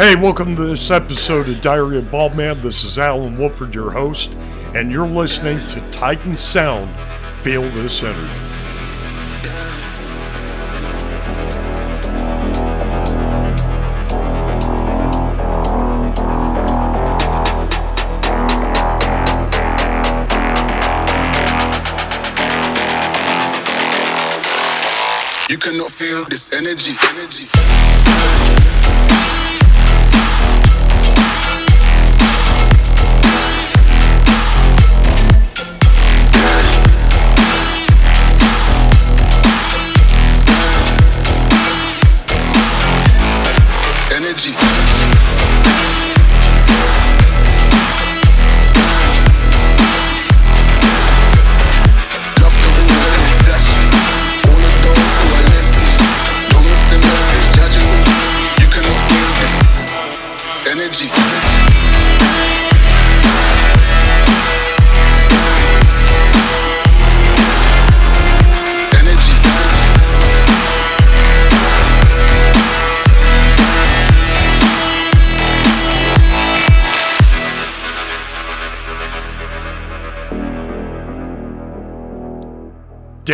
Hey, welcome to this episode of Diary of Bald Man. This is Alan Wolford, your host, and you're listening to Titan Sound. Feel this energy. You cannot feel this energy, energy.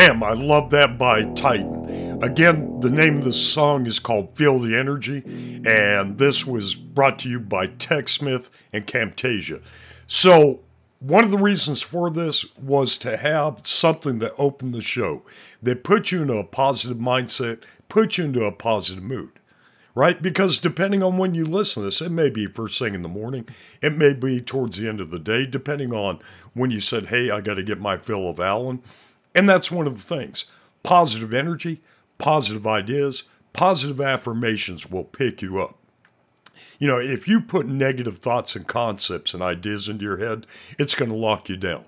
I love that by Titan. Again, the name of the song is called Feel the Energy, and this was brought to you by TechSmith and Camtasia. So, one of the reasons for this was to have something that opened the show, that put you into a positive mindset, put you into a positive mood right? Because depending on when you listen to this, it may be first thing in the morning, it may be towards the end of the day, depending on when you said, hey, I got to get my fill of Alan. And that's one of the things. Positive energy, positive ideas, positive affirmations will pick you up. You know, if you put negative thoughts and concepts and ideas into your head, it's going to lock you down.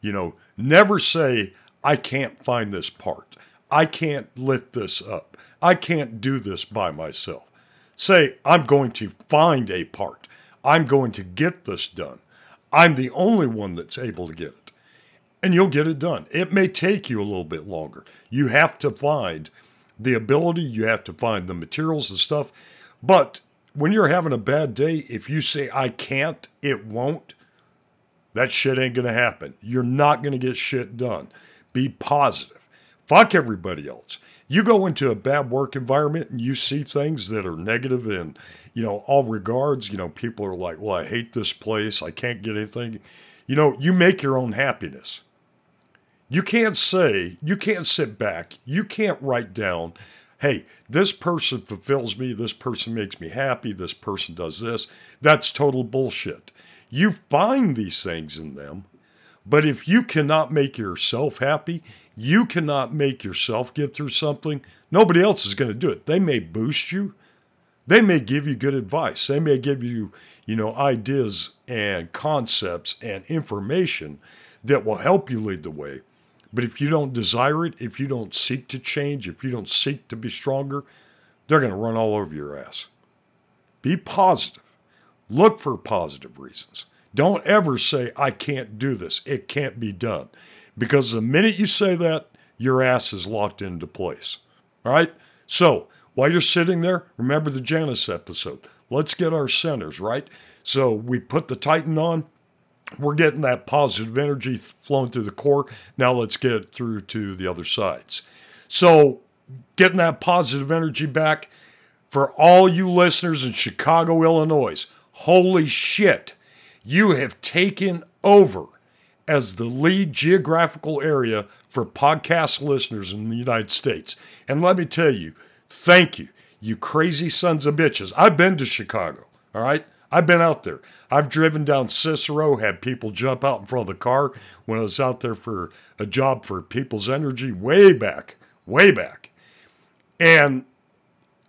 You know, never say, I can't find this part. I can't lift this up. I can't do this by myself. Say, I'm going to find a part. I'm going to get this done. I'm the only one that's able to get it. And you'll get it done. It may take you a little bit longer. You have to find the ability, you have to find the materials and stuff. But when you're having a bad day, if you say, I can't, it won't, that shit ain't gonna happen. You're not gonna get shit done. Be positive. Fuck everybody else. You go into a bad work environment and you see things that are negative in, you know, all regards. You know, people are like, well, I hate this place. I can't get anything. You know, you make your own happiness. You can't say, you can't sit back, you can't write down, hey, this person fulfills me, this person makes me happy, this person does this. That's total bullshit. You find these things in them, but if you cannot make yourself happy, you cannot make yourself get through something, nobody else is going to do it. They may boost you, they may give you good advice, they may give you, you know, ideas and concepts and information that will help you lead the way. But if you don't desire it, if you don't seek to change, if you don't seek to be stronger, they're going to run all over your ass. Be positive. Look for positive reasons. Don't ever say, I can't do this. It can't be done. Because the minute you say that, your ass is locked into place. All right? So while you're sitting there, remember the Janus episode. Let's get our centers, right? So we put the Titan on. We're getting that positive energy flowing through the core. Now let's get it through to the other sides. So getting that positive energy back for all you listeners in Chicago, Illinois. Holy shit. You have taken over as the lead geographical area for podcast listeners in the United States. And let me tell you, thank you, you crazy sons of bitches. I've been to Chicago, all right? I've been out there. I've driven down Cicero, had people jump out in front of the car when I was out there for a job for People's Energy way back, way back. And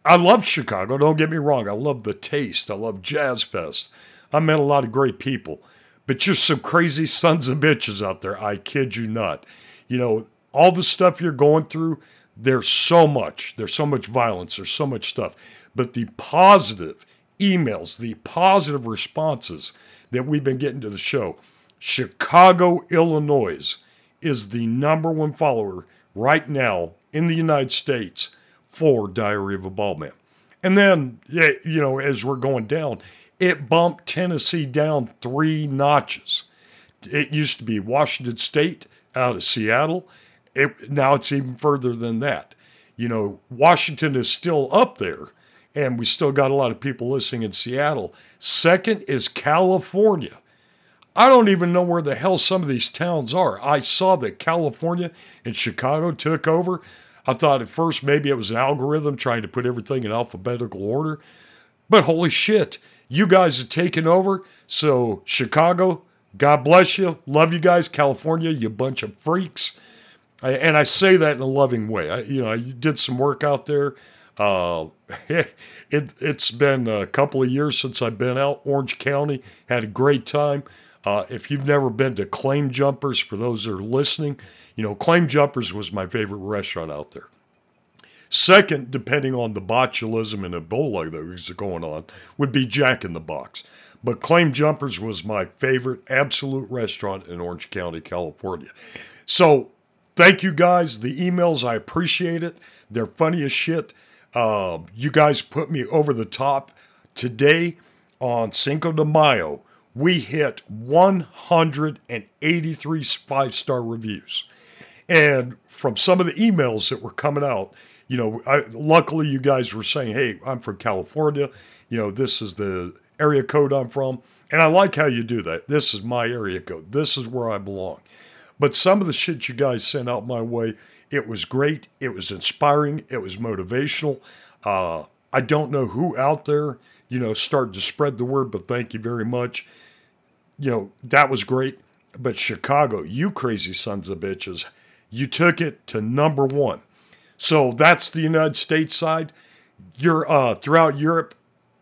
I love Chicago, don't get me wrong. I love the taste. I love Jazz Fest. I met a lot of great people. But you're some crazy sons of bitches out there. I kid you not. You know, all the stuff you're going through, there's so much. There's so much violence. There's so much stuff. But the positive emails, the positive responses that we've been getting to the show, Chicago, Illinois is the number one follower right now in the United States for Diary of a Bald Man. And then, you know, as we're going down, it bumped Tennessee down three notches. It used to be Washington State out of Seattle. It, now it's even further than that. You know, Washington is still up there, and we still got a lot of people listening in Seattle. Second is California. I don't even know where the hell some of these towns are. I saw that California and Chicago took over. I thought at first maybe it was an algorithm trying to put everything in alphabetical order. But holy shit, you guys have taken over. So, Chicago, God bless you. Love you guys. California, you bunch of freaks. And I say that in a loving way. I, you know, I did some work out there. Uh, it, it's been a couple of years since I've been out. Orange County had a great time. Uh, if you've never been to Claim Jumpers, for those that are listening, you know, Claim Jumpers was my favorite restaurant out there. Second, depending on the botulism and Ebola that was going on, would be Jack in the Box. But Claim Jumpers was my favorite absolute restaurant in Orange County, California. So thank you guys. The emails, I appreciate it. They're funny as shit. Uh, you guys put me over the top. Today on Cinco de Mayo, we hit 183 five star reviews. And from some of the emails that were coming out, you know, I, luckily you guys were saying, hey, I'm from California. You know, this is the area code I'm from. And I like how you do that. This is my area code. This is where I belong. But some of the shit you guys sent out my way, it was great. It was inspiring. It was motivational. Uh, I don't know who out there, you know, started to spread the word, but thank you very much. You know, that was great. But Chicago, you crazy sons of bitches, you took it to number one. So that's the United States side. You're uh, throughout Europe,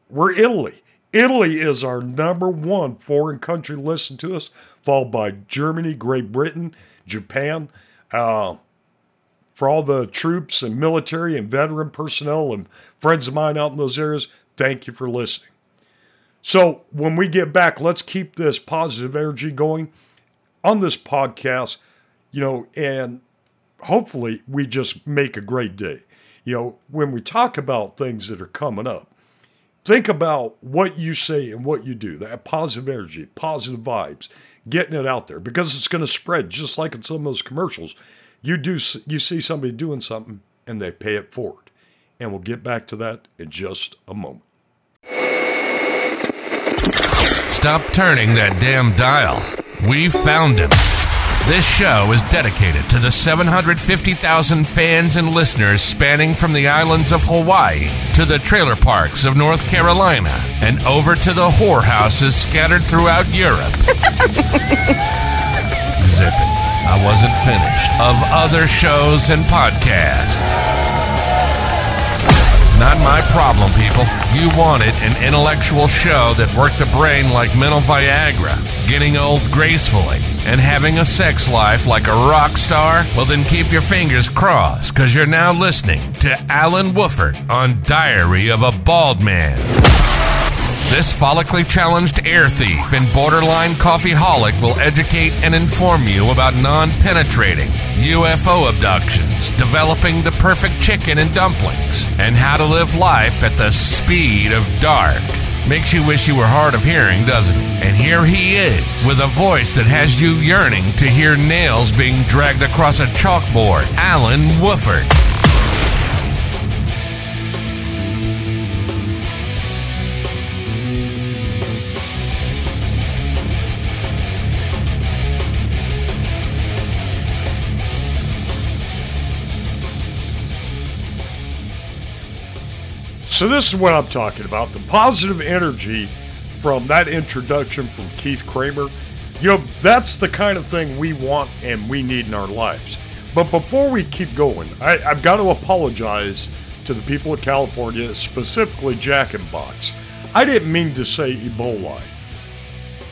we're Italy. Italy is our number one foreign country listen to us, followed by Germany, Great Britain, Japan. Uh, for all the troops and military and veteran personnel and friends of mine out in those areas, thank you for listening. So, when we get back, let's keep this positive energy going on this podcast, you know, and hopefully we just make a great day. You know, when we talk about things that are coming up, think about what you say and what you do, that positive energy, positive vibes, getting it out there because it's going to spread just like in some of those commercials. You do you see somebody doing something and they pay it forward. And we'll get back to that in just a moment. Stop turning that damn dial. We found him. This show is dedicated to the 750,000 fans and listeners spanning from the islands of Hawaii to the trailer parks of North Carolina and over to the whorehouses scattered throughout Europe. Zip it. I wasn't finished. Of other shows and podcasts. Not my problem, people. You wanted an intellectual show that worked the brain like mental Viagra, getting old gracefully, and having a sex life like a rock star? Well, then keep your fingers crossed, because you're now listening to Alan Wolford on Diary of a Bald Man. This follically challenged air thief and borderline coffeeholic will educate and inform you about non penetrating, UFO abductions, developing the perfect chicken and dumplings, and how to live life at the speed of dark. Makes you wish you were hard of hearing, doesn't it? And here he is, with a voice that has you yearning to hear nails being dragged across a chalkboard. Alan Wolford. So this is what I'm talking about. The positive energy from that introduction from Keith Krammer. You know, that's the kind of thing we want and we need in our lives. But before we keep going, I, have got to apologize to the people of California, specifically Jack and Box. I didn't mean to say Ebola.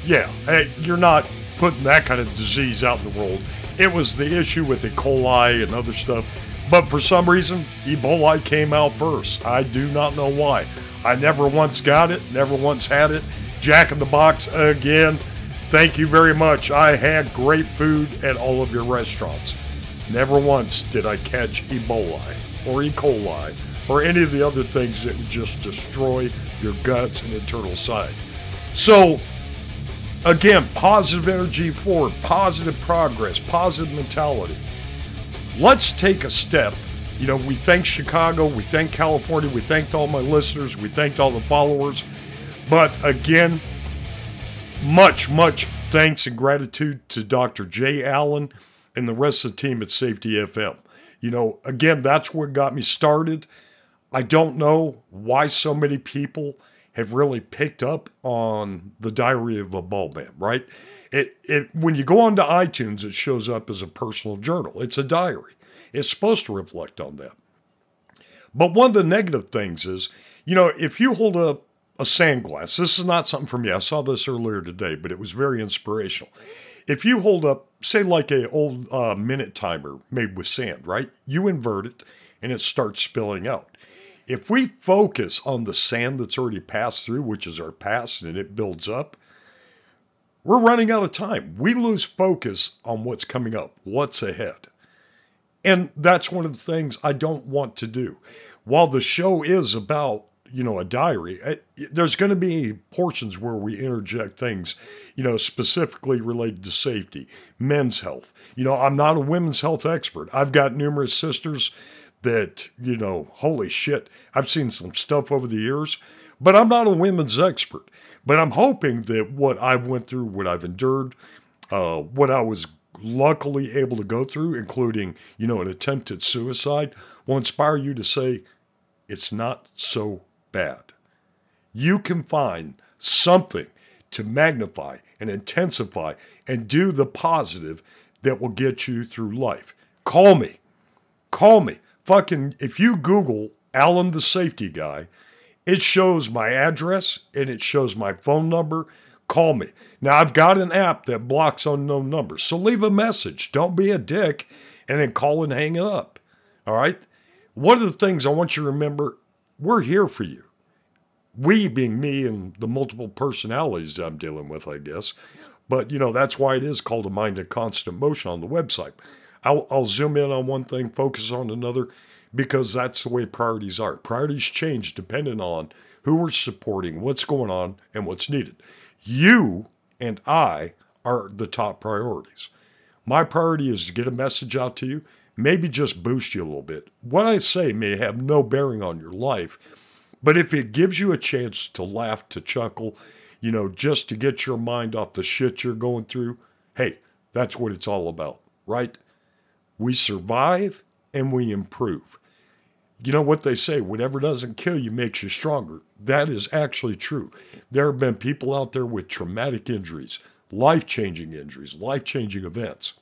Yeah, you're not putting that kind of disease out in the world. It was the issue with E. coli and other stuff but for some reason, Ebola came out first. I do not know why. I never once got it, never once had it. Jack in the Box again. Thank you very much. I had great food at all of your restaurants. Never once did I catch Ebola or E. coli or any of the other things that would just destroy your guts and internal side. So, again, positive energy forward, positive progress, positive mentality. Let's take a step. You know, we thank Chicago, we thank California, we thanked all my listeners, we thanked all the followers. But again, much, much thanks and gratitude to Dr. Jay Allen and the rest of the team at Safety FM. You know, again, that's what got me started. I don't know why so many people have really picked up on the Diary of a Baldman, right? It, it when you go onto iTunes, it shows up as a personal journal. It's a diary. It's supposed to reflect on that. But one of the negative things is, you know, if you hold up a sandglass, this is not something from me. I saw this earlier today, but it was very inspirational. If you hold up, say, like a old uh, minute timer made with sand, right? You invert it, and it starts spilling out. If we focus on the sand that's already passed through, which is our past, and it builds up, we're running out of time. We lose focus on what's coming up, what's ahead. And that's one of the things I don't want to do. While the show is about, you know, a diary, there's going to be portions where we interject things, you know, specifically related to safety, men's health. You know, I'm not a women's health expert. I've got numerous sisters that, you know, holy shit, I've seen some stuff over the years, but I'm not a women's expert. But I'm hoping that what I've went through, what I've endured, uh, what I was luckily able to go through, including, you know, an attempted suicide, will inspire you to say, it's not so bad. You can find something to magnify and intensify and do the positive that will get you through life. Call me. Call me fucking, if you Google Alan the safety guy, it shows my address and it shows my phone number. Call me. Now, I've got an app that blocks unknown numbers. So leave a message. Don't be a dick and then call and hang it up. All right? One of the things I want you to remember we're here for you. We being me and the multiple personalities I'm dealing with, I guess. But, you know, that's why it is called a mind in constant motion on the website. I'll, I'll zoom in on one thing, focus on another, because that's the way priorities are. Priorities change depending on who we're supporting, what's going on, and what's needed. You and I are the top priorities. My priority is to get a message out to you, maybe just boost you a little bit. What I say may have no bearing on your life, but if it gives you a chance to laugh, to chuckle, you know, just to get your mind off the shit you're going through, hey, that's what it's all about, right? We survive and we improve. You know what they say, whatever doesn't kill you makes you stronger. That is actually true. There have been people out there with traumatic injuries, life changing injuries, life changing events.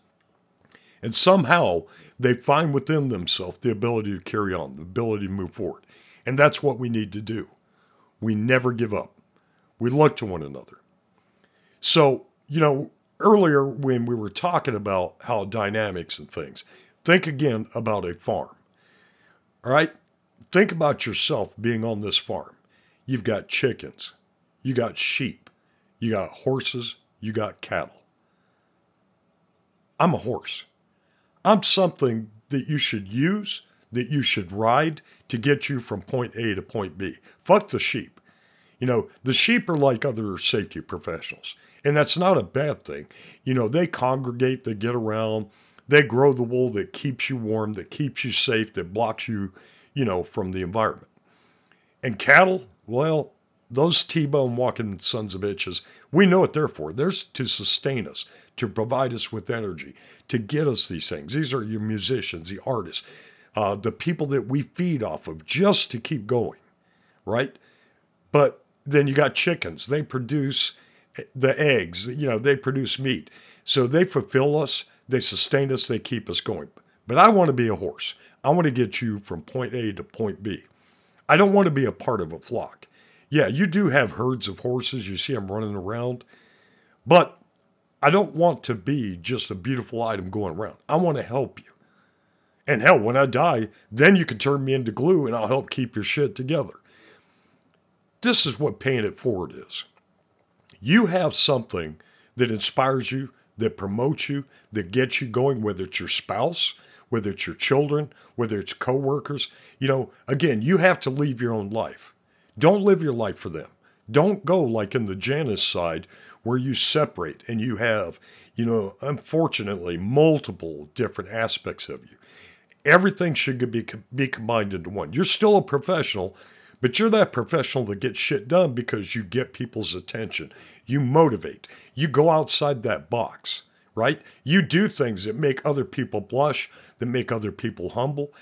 And somehow they find within themselves the ability to carry on, the ability to move forward. And that's what we need to do. We never give up, we look to one another. So, you know, earlier when we were talking about how dynamics and things, think again about a farm. All right? Think about yourself being on this farm. You've got chickens, you got sheep, you got horses, you got cattle. I'm a horse. I'm something that you should use, that you should ride to get you from point A to point B. Fuck the sheep. You know, the sheep are like other safety professionals. And that's not a bad thing. You know, they congregate, they get around, they grow the wool that keeps you warm, that keeps you safe, that blocks you, you know, from the environment. And cattle, well, those T-bone walking sons of bitches, we know what they're for. They're to sustain us, to provide us with energy, to get us these things. These are your musicians, the artists, uh, the people that we feed off of just to keep going, right? But then you got chickens. They produce the eggs, you know, they produce meat. So they fulfill us, they sustain us, they keep us going. But I want to be a horse. I want to get you from point A to point B. I don't want to be a part of a flock. Yeah, you do have herds of horses, you see them running around, but I don't want to be just a beautiful item going around. I want to help you. And hell, when I die, then you can turn me into glue and I'll help keep your shit together. This is what paying it forward is you have something that inspires you, that promotes you, that gets you going, whether it's your spouse, whether it's your children, whether it's coworkers. You know, again, you have to leave your own life. Don't live your life for them. Don't go like in the Janus side where you separate and you have, you know, unfortunately, multiple different aspects of you. Everything should be, be combined into one. You're still a professional, but you're that professional that gets shit done because you get people's attention. You motivate. You go outside that box, right? You do things that make other people blush, that make other people humble.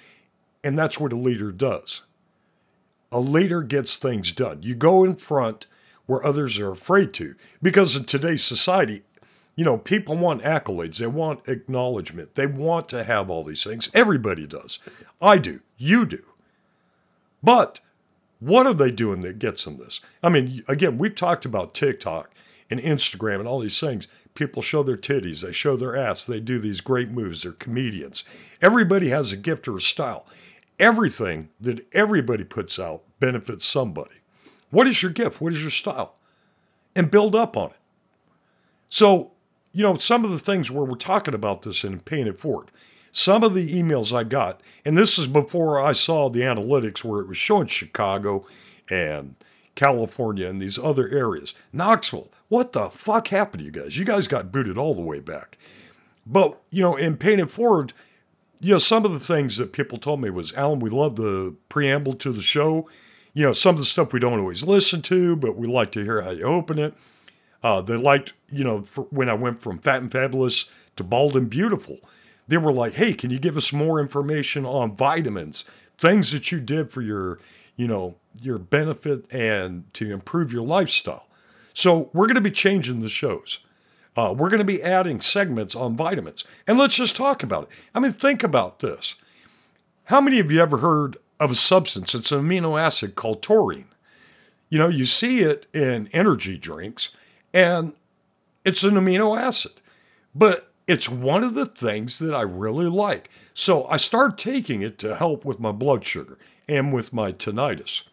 And that's what a leader does. A leader gets things done. You go in front where others are afraid to. Because in today's society, you know, people want accolades, they want acknowledgement, they want to have all these things. Everybody does. I do. You do. But what are they doing that gets them this? I mean, again, we've talked about TikTok and Instagram and all these things. People show their titties, they show their ass, they do these great moves, they're comedians. Everybody has a gift or a style. Everything that everybody puts out benefits somebody. What is your gift? What is your style? And build up on it. So, you know, some of the things where we're talking about this and paying it forward, some of the emails I got, and this is before I saw the analytics where it was showing Chicago and California and these other areas. Knoxville, what the fuck happened to you guys? You guys got booted all the way back. But, you know, in paying it forward, you know, some of the things that people told me was, Alan, we love the preamble to the show you know, some of the stuff we don't always listen to, but we like to hear how you open it. Uh, they liked, you know, when I went from Fat and Fabulous to Bald and Beautiful, they were like, hey, can you give us more information on vitamins, things that you did for your, you know, your benefit and to improve your lifestyle? So we're going to be changing the shows. Uh, we're going to be adding segments on vitamins. And let's just talk about it. I mean, think about this. How many of you ever heard of a substance. It's an amino acid called taurine. You know, you see it in energy drinks, and it's an amino acid, but it's one of the things that I really like. So I started taking it to help with my blood sugar and with my tinnitus.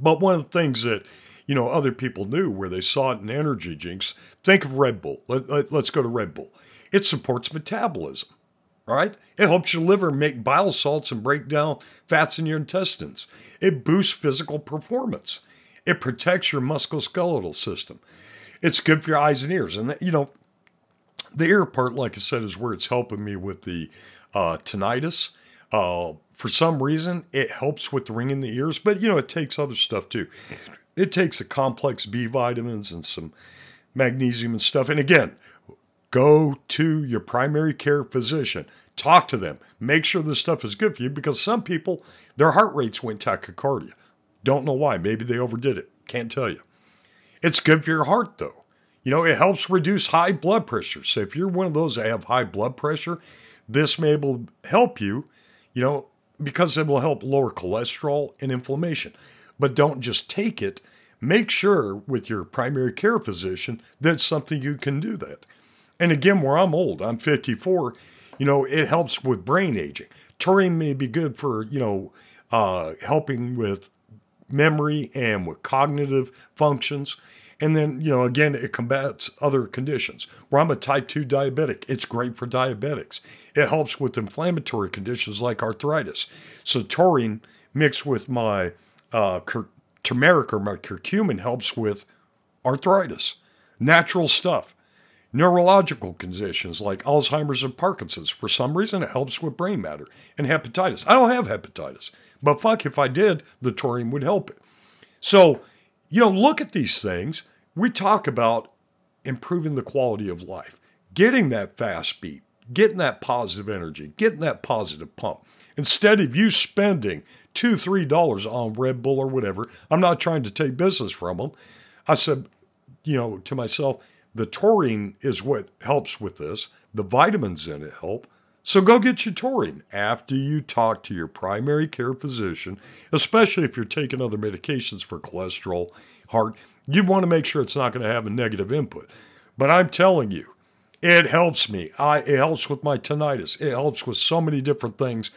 But one of the things that you know other people knew where they saw it in energy drinks, think of Red Bull. Let, let, let's go to Red Bull. It supports metabolism. All right? It helps your liver make bile salts and break down fats in your intestines. It boosts physical performance. It protects your musculoskeletal system. It's good for your eyes and ears. And, you know, the ear part, like I said, is where it's helping me with the uh, tinnitus. Uh, for some reason, it helps with the ring in the ears, but, you know, it takes other stuff too. It takes a complex B vitamins and some magnesium and stuff. And again, Go to your primary care physician. Talk to them. Make sure this stuff is good for you because some people, their heart rates went tachycardia. Don't know why. Maybe they overdid it. Can't tell you. It's good for your heart, though. You know, it helps reduce high blood pressure. So if you're one of those that have high blood pressure, this may able help you, you know, because it will help lower cholesterol and inflammation. But don't just take it. Make sure with your primary care physician that something you can do that. And again, where I'm old, I'm 54, you know, it helps with brain aging. Taurine may be good for, you know, uh, helping with memory and with cognitive functions. And then, you know, again, it combats other conditions. Where I'm a type 2 diabetic, it's great for diabetics. It helps with inflammatory conditions like arthritis. So, taurine mixed with my uh, cur- turmeric or my curcumin helps with arthritis. Natural stuff neurological conditions like Alzheimer's and Parkinson's. For some reason, it helps with brain matter and hepatitis. I don't have hepatitis, but fuck, if I did, the taurine would help it. So, you know, look at these things. We talk about improving the quality of life, getting that fast beat, getting that positive energy, getting that positive pump. Instead of you spending two, three dollars on Red Bull or whatever, I'm not trying to take business from them. I said, you know, to myself, the taurine is what helps with this. The vitamins in it help. So go get your taurine after you talk to your primary care physician, especially if you're taking other medications for cholesterol, heart. You want to make sure it's not going to have a negative input. But I'm telling you, it helps me. I, it helps with my tinnitus. It helps with so many different things,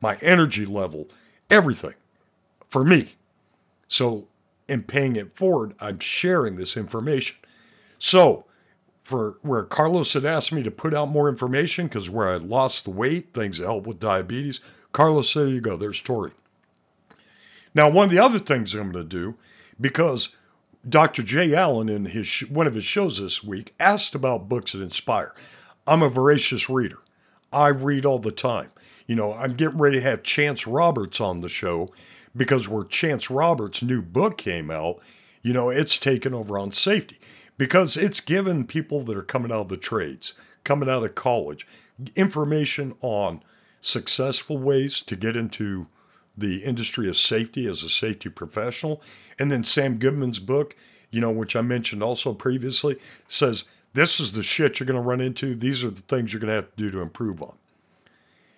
my energy level, everything for me. So, in paying it forward, I'm sharing this information. So, for where Carlos had asked me to put out more information because where I lost the weight, things that help with diabetes. Carlos, there you go. There's Tori. Now, one of the other things I'm going to do, because Dr. Jay Allen in his sh- one of his shows this week asked about books that inspire. I'm a voracious reader. I read all the time. You know, I'm getting ready to have Chance Roberts on the show because where Chance Roberts' new book came out, you know, it's taken over on safety because it's given people that are coming out of the trades, coming out of college, information on successful ways to get into the industry of safety as a safety professional. And then Sam Goodman's book, you know, which I mentioned also previously, says this is the shit you're going to run into. These are the things you're going to have to do to improve on.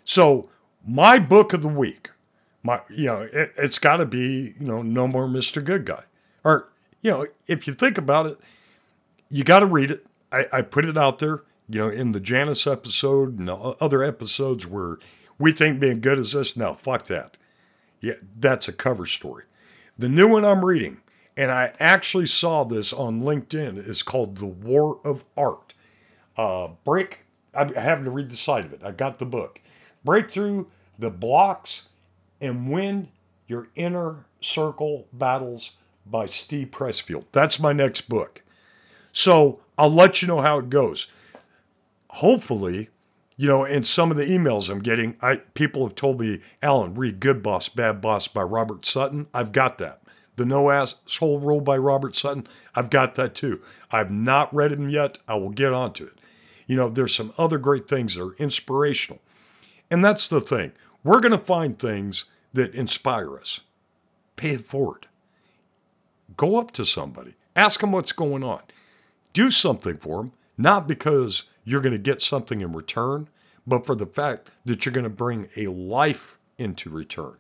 So, my book of the week, my you know, it, it's got to be you know, no more Mr. Good Guy, or you know, if you think about it, you got to read it. I, I put it out there, you know, in the Janus episode and other episodes where we think being good is this. No, fuck that. Yeah, that's a cover story. The new one I'm reading, and I actually saw this on LinkedIn, is called The War of Art. Uh, break, I'm having to read the side of it. I got the book. Break through the blocks and win your inner circle battles by Steve Pressfield. That's my next book. So I'll let you know how it goes. Hopefully, you know, in some of the emails I'm getting, I people have told me, Alan, read Good Boss, Bad Boss by Robert Sutton. I've got that. The No Asshole Rule by Robert Sutton, I've got that too. I've not read them yet. I will get onto it. You know, there's some other great things that are inspirational. And that's the thing. We're going to find things that inspire us. Pay it forward. Go up to somebody, ask them what's going on. Do something for them, not because you're going to get something in return, but for the fact that you're going to bring a life into return.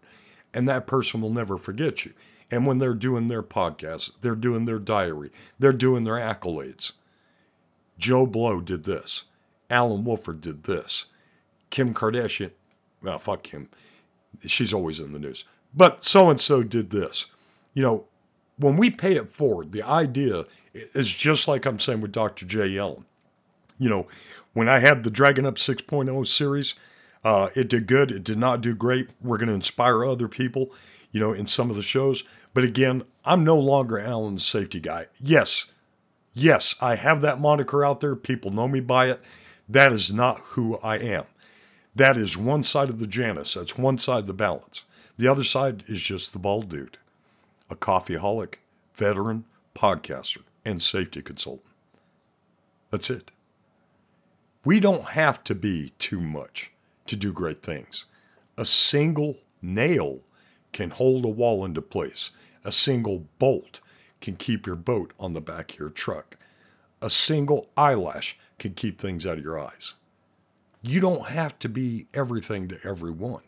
And that person will never forget you. And when they're doing their podcast, they're doing their diary, they're doing their accolades. Joe Blow did this. Alan Wolford did this. Kim Kardashian, well, fuck Kim. She's always in the news. But so and so did this. You know, when we pay it forward, the idea is just like I'm saying with Dr. J. Allen. You know, when I had the Dragon Up 6.0 series, uh, it did good. It did not do great. We're going to inspire other people, you know, in some of the shows. But again, I'm no longer Alan's safety guy. Yes, yes, I have that moniker out there. People know me by it. That is not who I am. That is one side of the Janus. That's one side of the balance. The other side is just the bald dude, a coffeeholic, veteran, podcaster, and safety consultant. That's it. We don't have to be too much to do great things. A single nail can hold a wall into place. A single bolt can keep your boat on the back of your truck. A single eyelash can keep things out of your eyes. You don't have to be everything to everyone.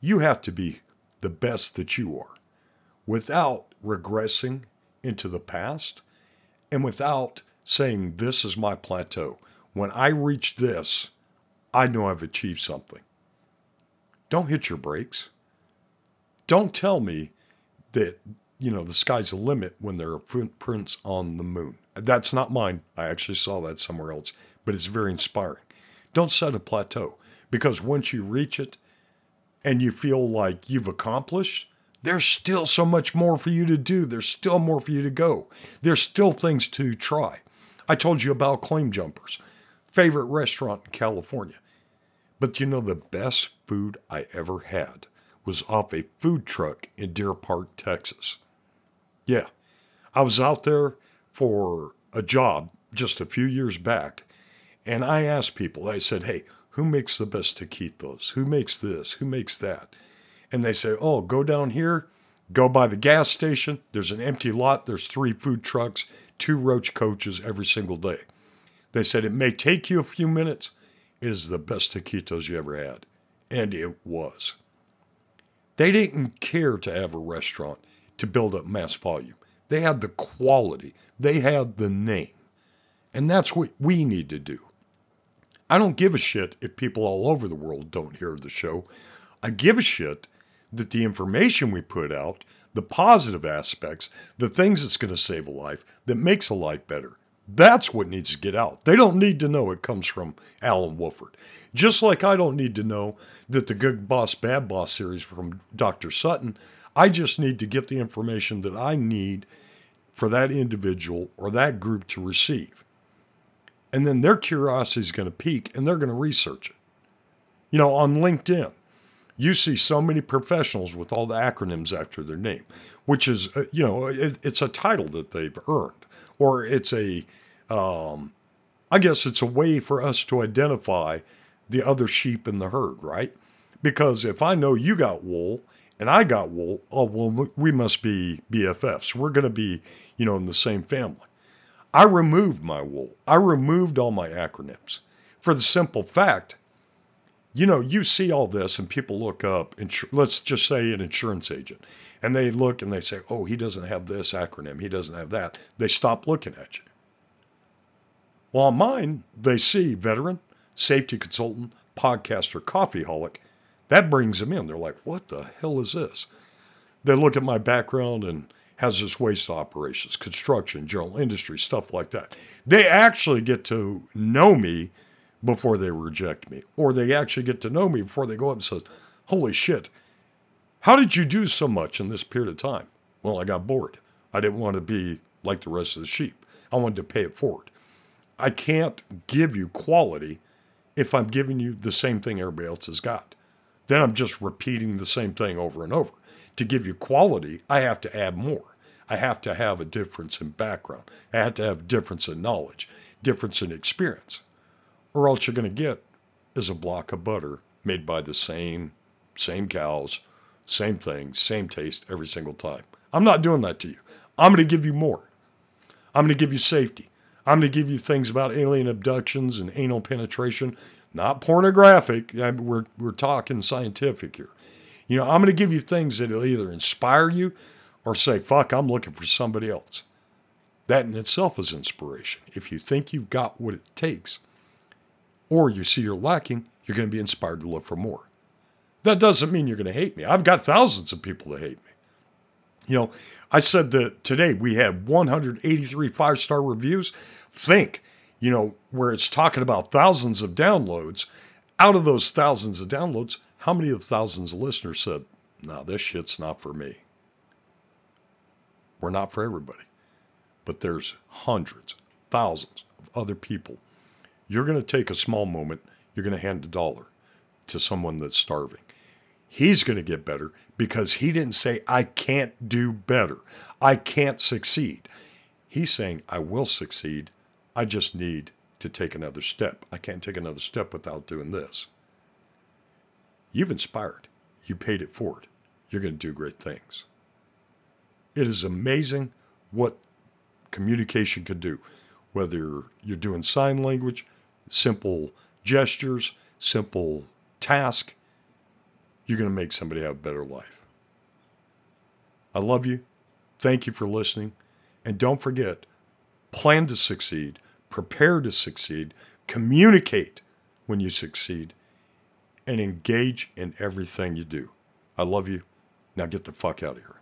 You have to be the best that you are without regressing into the past and without saying, This is my plateau. When I reach this, I know I've achieved something. Don't hit your brakes. Don't tell me that, you know, the sky's the limit when there are footprints on the moon. That's not mine. I actually saw that somewhere else, but it's very inspiring. Don't set a plateau because once you reach it and you feel like you've accomplished, there's still so much more for you to do. There's still more for you to go. There's still things to try. I told you about claim jumpers, favorite restaurant in California. But you know, the best food I ever had was off a food truck in Deer Park, Texas. Yeah, I was out there for a job just a few years back, and I asked people, I said, hey, who makes the best taquitos? Who makes this? Who makes that? And they say, oh, go down here, go by the gas station. There's an empty lot. There's three food trucks, two roach coaches every single day. They said, it may take you a few minutes. It is the best taquitos you ever had. And it was. They didn't care to have a restaurant to build up mass volume. They had the quality, they had the name. And that's what we need to do. I don't give a shit if people all over the world don't hear the show. I give a shit that the information we put out, the positive aspects, the things that's going to save a life, that makes a life better, That's what needs to get out. They don't need to know it comes from Alan Wolford. Just like I don't need to know that the Good Boss, Bad Boss series from Dr. Sutton, I just need to get the information that I need for that individual or that group to receive. And then their curiosity is going to peak and they're going to research it. You know, on LinkedIn, you see so many professionals with all the acronyms after their name, which is, uh, you know, it, it's a title that they've earned, or it's a, um, I guess it's a way for us to identify the other sheep in the herd, right? Because if I know you got wool and I got wool, oh, well, we must be BFFs. We're going to be, you know, in the same family. I removed my wool. I removed all my acronyms for the simple fact you know, you see all this and people look up, insur- let's just say an insurance agent, and they look and they say, oh, he doesn't have this acronym, he doesn't have that. They stop looking at you. Well, mine, they see veteran, safety consultant, podcaster, coffeeholic. That brings them in. They're like, what the hell is this? They look at my background and hazardous waste operations, construction, general industry, stuff like that. They actually get to know me before they reject me, or they actually get to know me before they go up and says, "Holy shit, how did you do so much in this period of time?" Well, I got bored. I didn't want to be like the rest of the sheep. I wanted to pay it forward. I can't give you quality if I'm giving you the same thing everybody else has got. Then I'm just repeating the same thing over and over. To give you quality, I have to add more. I have to have a difference in background. I have to have difference in knowledge, difference in experience or else you're going to get is a block of butter made by the same same cows, same thing, same taste every single time. I'm not doing that to you. I'm going to give you more. I'm going to give you safety. I'm going to give you things about alien abductions and anal penetration, not pornographic. We're, we're talking scientific here. You know, I'm going to give you things that will either inspire you or say, fuck, I'm looking for somebody else. That in itself is inspiration. If you think you've got what it takes, or you see you're lacking, you're going to be inspired to look for more. That doesn't mean you're going to hate me. I've got thousands of people that hate me. You know, I said that today we had 183 five star reviews. Think, you know, where it's talking about thousands of downloads. Out of those thousands of downloads, how many of the thousands of listeners said, no, this shit's not for me? We're not for everybody. But there's hundreds, thousands of other people you're going to take a small moment, you're going to hand a dollar to someone that's starving. He's going to get better because he didn't say, I can't do better. I can't succeed. He's saying, I will succeed. I just need to take another step. I can't take another step without doing this. You've inspired. You paid it forward. You're going to do great things. It is amazing what communication could do, whether you're doing sign language, simple gestures, simple task, you're going to make somebody have a better life. I love you. Thank you for listening. And don't forget plan to succeed, prepare to succeed, communicate when you succeed, and engage in everything you do. I love you. Now get the fuck out of here.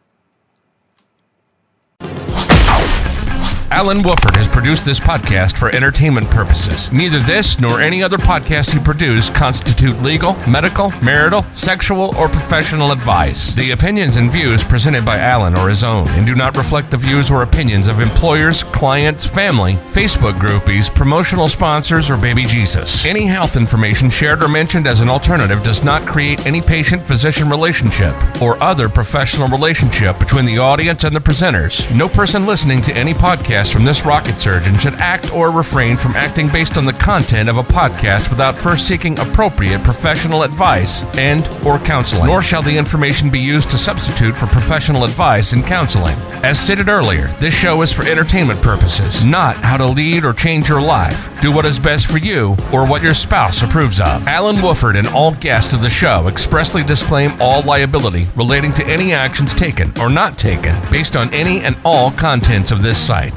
Alan Wolford has produced this podcast for entertainment purposes. Neither this nor any other podcast he produced constitute legal, medical, marital, sexual, or professional advice. The opinions and views presented by Alan are his own and do not reflect the views or opinions of employers, clients, family, Facebook groupies, promotional sponsors, or baby Jesus. Any health information shared or mentioned as an alternative does not create any patient physician relationship or other professional relationship between the audience and the presenters. No person listening to any podcast from this rocket surgeon should act or refrain from acting based on the content of a podcast without first seeking appropriate professional advice and or counseling. Nor shall the information be used to substitute for professional advice and counseling. As stated earlier, this show is for entertainment purposes, not how to lead or change your life. Do what is best for you or what your spouse approves of. Alan Wolford and all guests of the show expressly disclaim all liability relating to any actions taken or not taken based on any and all contents of this site.